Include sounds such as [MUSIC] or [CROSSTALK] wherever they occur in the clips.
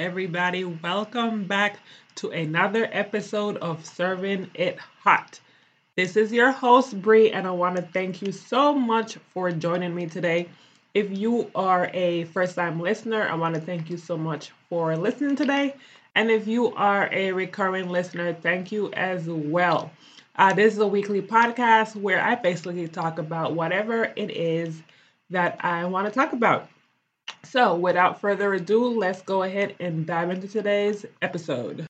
everybody. Welcome back to another episode of Serving It Hot. This is your host, Bree, and I want to thank you so much for joining me today. If you are a first time listener, I want to thank you so much for listening today. And if you are a recurring listener, thank you as well. Uh, this is a weekly podcast where I basically talk about whatever it is that I want to talk about. So, without further ado, let's go ahead and dive into today's episode.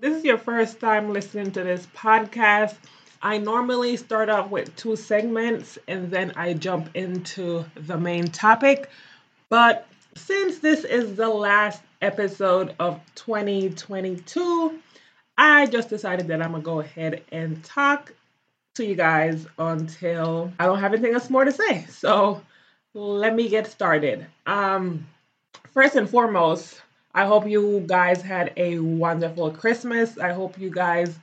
This is your first time listening to this podcast. I normally start off with two segments and then I jump into the main topic. But since this is the last episode of 2022, I just decided that I'm gonna go ahead and talk to you guys until I don't have anything else more to say. So let me get started. Um, first and foremost, I hope you guys had a wonderful Christmas. I hope you guys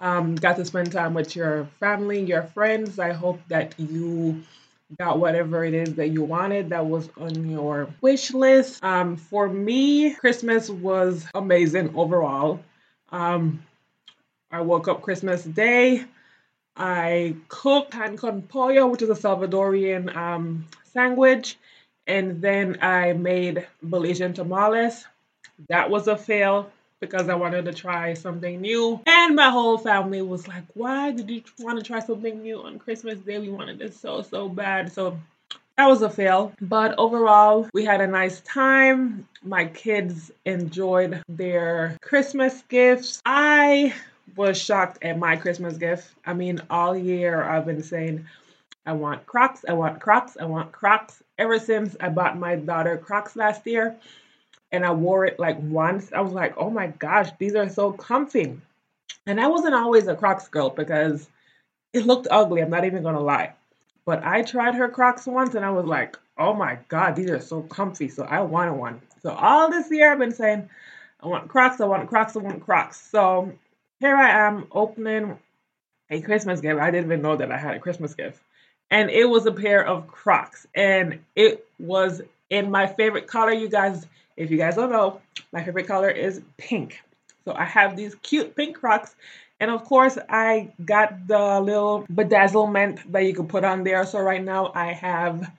um, got to spend time with your family, your friends. I hope that you got whatever it is that you wanted that was on your wish list. Um, for me, Christmas was amazing overall. Um, I woke up Christmas Day. I cooked pan con pollo, which is a Salvadorian um, sandwich, and then I made Belizean tamales. That was a fail because I wanted to try something new. And my whole family was like, Why did you want to try something new on Christmas Day? We wanted it so, so bad. So that was a fail. But overall, we had a nice time. My kids enjoyed their Christmas gifts. I was shocked at my Christmas gift. I mean, all year I've been saying, I want Crocs, I want Crocs, I want Crocs. Ever since I bought my daughter Crocs last year and I wore it like once, I was like, oh my gosh, these are so comfy. And I wasn't always a Crocs girl because it looked ugly, I'm not even gonna lie. But I tried her Crocs once and I was like, oh my god, these are so comfy. So I wanted one. So all this year I've been saying, I want Crocs, I want Crocs, I want Crocs. So here I am opening a Christmas gift. I didn't even know that I had a Christmas gift. And it was a pair of Crocs. And it was in my favorite color, you guys. If you guys don't know, my favorite color is pink. So I have these cute pink Crocs. And of course, I got the little bedazzlement that you can put on there. So right now I have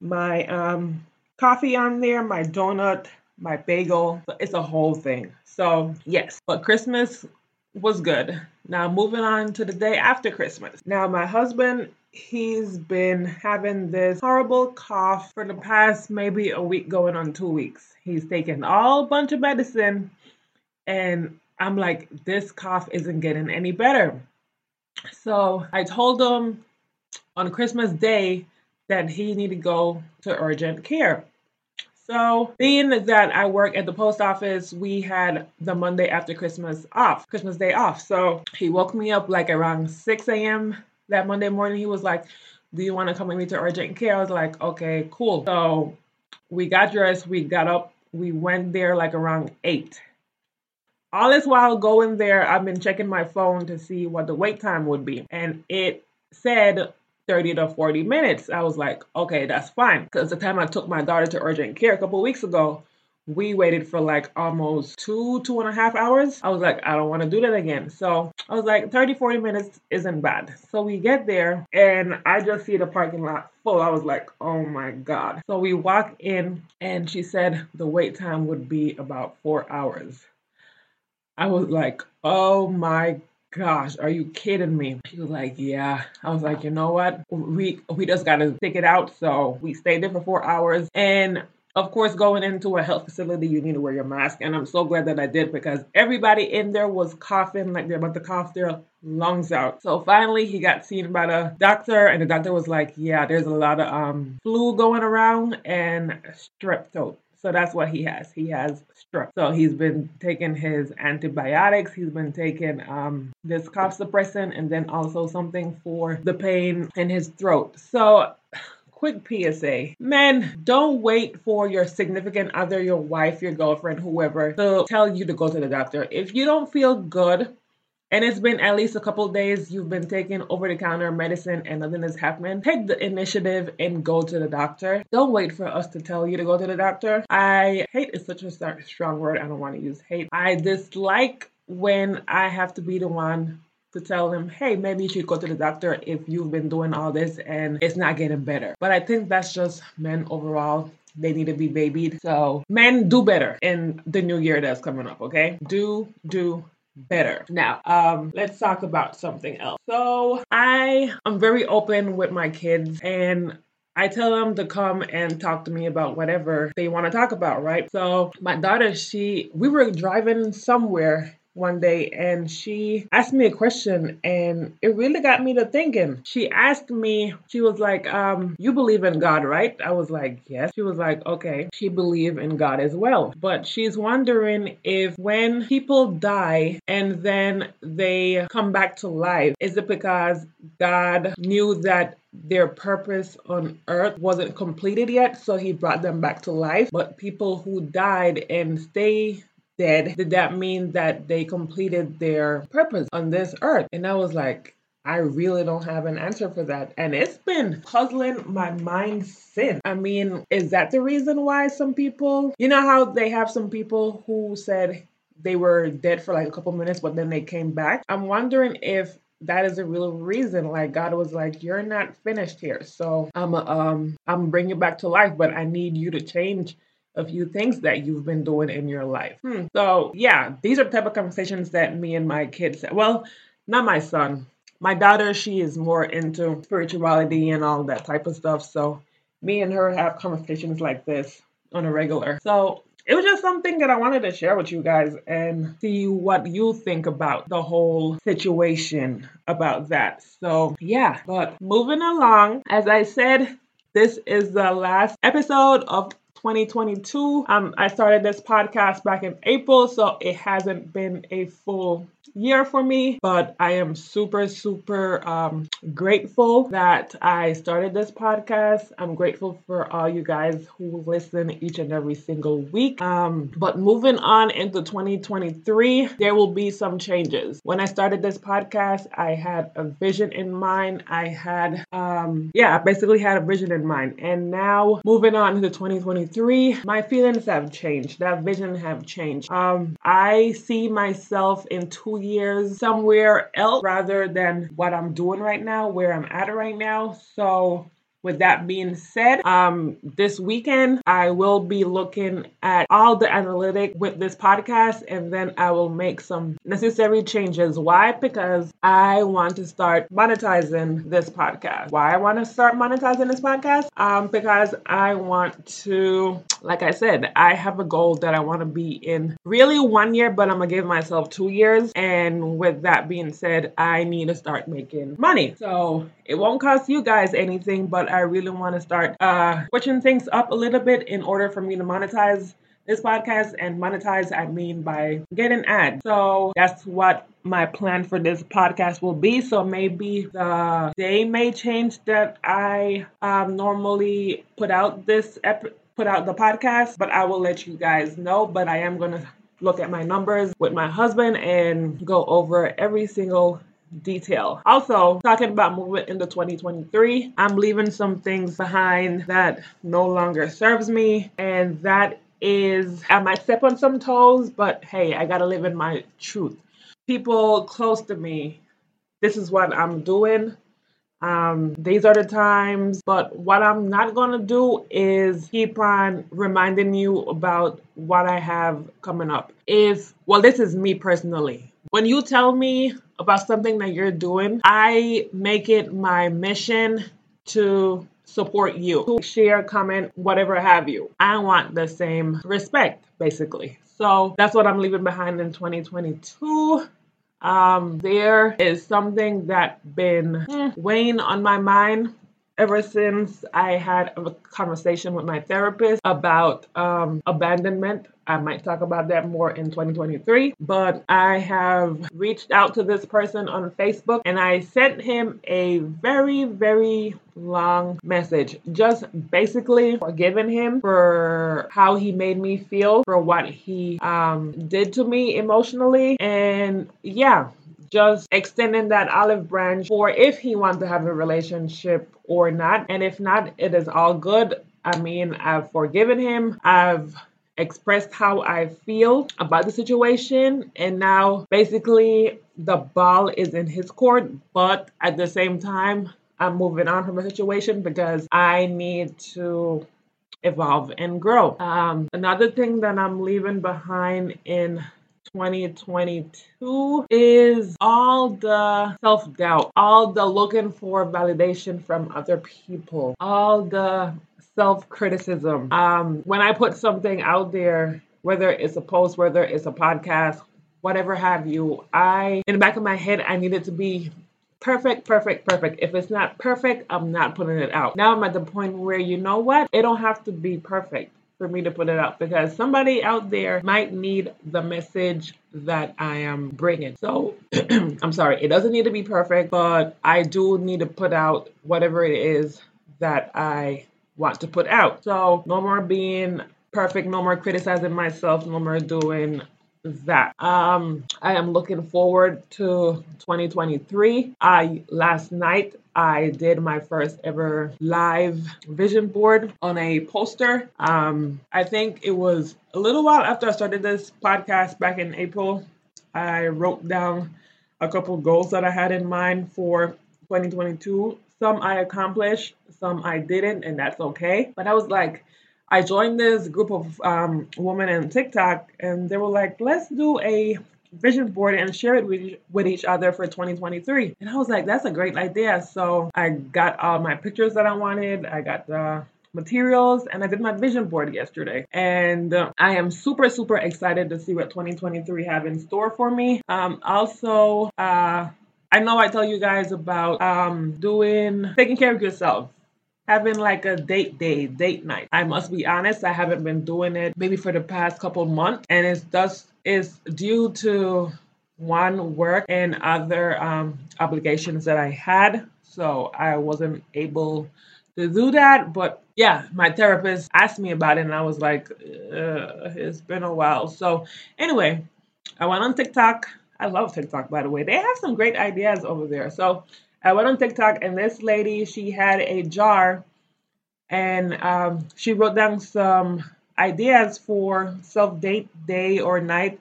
my um, coffee on there, my donut, my bagel. It's a whole thing. So yes, but Christmas was good. Now, moving on to the day after Christmas. Now, my husband, he's been having this horrible cough for the past maybe a week going on two weeks. He's taken all bunch of medicine, and I'm like, this cough isn't getting any better. So I told him on Christmas Day that he needed to go to urgent care. So, being that I work at the post office, we had the Monday after Christmas off, Christmas Day off. So, he woke me up like around 6 a.m. that Monday morning. He was like, Do you want to come with me to urgent care? I was like, Okay, cool. So, we got dressed, we got up, we went there like around 8. All this while going there, I've been checking my phone to see what the wait time would be. And it said 30 to 40 minutes. I was like, okay, that's fine. Because the time I took my daughter to urgent care a couple weeks ago, we waited for like almost two, two and a half hours. I was like, I don't want to do that again. So I was like, 30, 40 minutes isn't bad. So we get there and I just see the parking lot full. I was like, oh my God. So we walk in and she said the wait time would be about four hours. I was like, oh my gosh, are you kidding me? He was like, yeah. I was like, you know what? We we just gotta stick it out. So we stayed there for four hours. And of course, going into a health facility, you need to wear your mask. And I'm so glad that I did because everybody in there was coughing like they're about to cough their lungs out. So finally, he got seen by the doctor, and the doctor was like, yeah, there's a lot of um, flu going around and strep throat. So that's what he has. He has strep. So he's been taking his antibiotics. He's been taking um, this cough suppressant and then also something for the pain in his throat. So quick PSA. Men, don't wait for your significant other, your wife, your girlfriend, whoever, to tell you to go to the doctor. If you don't feel good, and it's been at least a couple days you've been taking over the counter medicine and nothing is happening, take the initiative and go to the doctor. Don't wait for us to tell you to go to the doctor. I hate is such a strong word. I don't want to use hate. I dislike when I have to be the one to tell them, hey, maybe you should go to the doctor if you've been doing all this and it's not getting better. But I think that's just men overall. They need to be babied. So men do better in the new year that's coming up, okay? Do, do, better. Now, um, let's talk about something else. So I am very open with my kids and I tell them to come and talk to me about whatever they want to talk about, right? So my daughter, she we were driving somewhere one day and she asked me a question and it really got me to thinking. She asked me, she was like, um, you believe in God, right? I was like, yes. She was like, okay, she believe in God as well. But she's wondering if when people die and then they come back to life, is it because God knew that their purpose on earth wasn't completed yet, so he brought them back to life. But people who died and stay dead, did that mean that they completed their purpose on this earth? And I was like, I really don't have an answer for that. And it's been puzzling my mind since. I mean, is that the reason why some people, you know, how they have some people who said they were dead for like a couple minutes, but then they came back? I'm wondering if that is a real reason like god was like you're not finished here so i'm um i'm bringing you back to life but i need you to change a few things that you've been doing in your life. Hmm. So, yeah, these are the type of conversations that me and my kids, well, not my son. My daughter, she is more into spirituality and all that type of stuff. So, me and her have conversations like this on a regular. So, it was just something that I wanted to share with you guys and see what you think about the whole situation about that. So, yeah, but moving along, as I said, this is the last episode of 2022. Um, I started this podcast back in April, so it hasn't been a full year for me, but I am super, super um, grateful that I started this podcast. I'm grateful for all you guys who listen each and every single week. Um, but moving on into 2023, there will be some changes. When I started this podcast, I had a vision in mind. I had, um, yeah, I basically had a vision in mind. And now moving on into 2023, my feelings have changed. That vision have changed. Um, I see myself in two years somewhere else rather than what I'm doing right now, where I'm at right now. So with that being said, um, this weekend I will be looking at all the analytic with this podcast and then I will make some necessary changes. Why? Because I want to start monetizing this podcast. Why I want to start monetizing this podcast? Um, because I want to, like I said, I have a goal that I want to be in really one year, but I'm gonna give myself two years. And with that being said, I need to start making money. So it won't cost you guys anything, but I really want to start uh, switching things up a little bit in order for me to monetize this podcast and monetize I mean by getting ads. So that's what my plan for this podcast will be. So maybe the day may change that I um, normally put out this ep- put out the podcast, but I will let you guys know. But I am gonna look at my numbers with my husband and go over every single detail. Also, talking about movement into 2023, I'm leaving some things behind that no longer serves me, and that is I might step on some toes, but hey, I gotta live in my truth. People close to me, this is what I'm doing. Um, these are the times, but what I'm not gonna do is keep on reminding you about what I have coming up. If well, this is me personally. When you tell me about something that you're doing, I make it my mission to support you, to share, comment, whatever have you. I want the same respect, basically. So that's what I'm leaving behind in 2022. Um, there is something that been weighing on my mind ever since I had a conversation with my therapist about um, abandonment. I might talk about that more in 2023, but I have reached out to this person on Facebook and I sent him a very, very long message, just basically forgiving him for how he made me feel, for what he um, did to me emotionally. And yeah, just extending that olive branch for if he wants to have a relationship or not. And if not, it is all good. I mean, I've forgiven him. I've expressed how I feel about the situation. And now basically the ball is in his court. But at the same time, I'm moving on from the situation because I need to evolve and grow. Um, another thing that I'm leaving behind in 2022 is all the self doubt, all the looking for validation from other people, all the self criticism. Um, when I put something out there, whether it's a post, whether it's a podcast, whatever have you, I, in the back of my head, I need it to be perfect, perfect, perfect. If it's not perfect, I'm not putting it out. Now I'm at the point where you know what? It don't have to be perfect for me to put it out because somebody out there might need the message that I am bringing. So [CLEARS THROAT] I'm sorry, it doesn't need to be perfect, but I do need to put out whatever it is that I want to put out. So no more being perfect, no more criticizing myself, no more doing that. Um, I am looking forward to 2023. I last night I did my first ever live vision board on a poster. Um, I think it was a little while after I started this podcast back in April. I wrote down a couple goals that I had in mind for 2022. Some I accomplished, some I didn't, and that's okay. But I was like, I joined this group of um, women in TikTok, and they were like, let's do a vision board and share it with, with each other for 2023. And I was like, that's a great idea. So I got all my pictures that I wanted, I got the materials and I did my vision board yesterday. And uh, I am super, super excited to see what 2023 have in store for me. Um, also, uh, I know I tell you guys about um, doing taking care of yourself having like a date day, date night. I must be honest, I haven't been doing it maybe for the past couple months, and it's just is due to one work and other um, obligations that I had. So I wasn't able to do that. But yeah, my therapist asked me about it, and I was like, it's been a while. So anyway, I went on TikTok. I love TikTok, by the way. They have some great ideas over there. So I went on TikTok and this lady, she had a jar and um, she wrote down some ideas for self date day or night.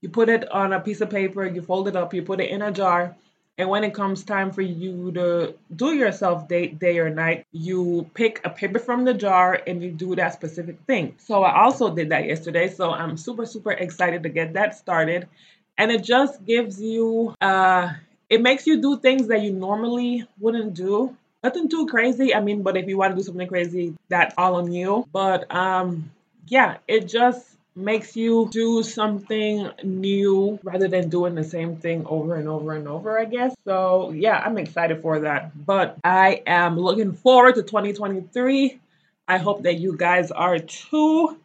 You put it on a piece of paper, you fold it up, you put it in a jar. And when it comes time for you to do your self date day or night, you pick a paper from the jar and you do that specific thing. So I also did that yesterday. So I'm super, super excited to get that started. And it just gives you uh, it makes you do things that you normally wouldn't do. Nothing too crazy. I mean, but if you want to do something crazy, that's all on you. But um, yeah, it just makes you do something new rather than doing the same thing over and over and over, I guess. So, yeah, I'm excited for that. But I am looking forward to 2023. I hope that you guys are too.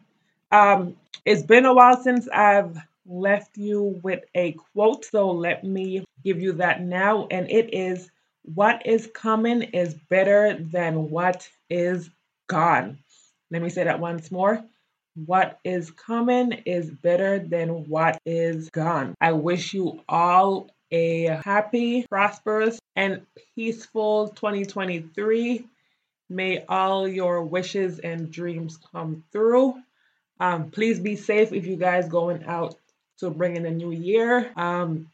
Um, it's been a while since I've left you with a quote. So let me give you that now. And it is what is coming is better than what is gone. Let me say that once more. What is coming is better than what is gone. I wish you all a happy, prosperous, and peaceful 2023. May all your wishes and dreams come through. Um, please be safe if you guys going out to bring in a new year. Um,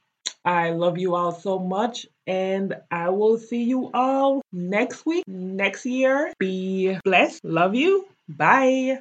I love you all so much, and I will see you all next week, next year. Be blessed. Love you. Bye.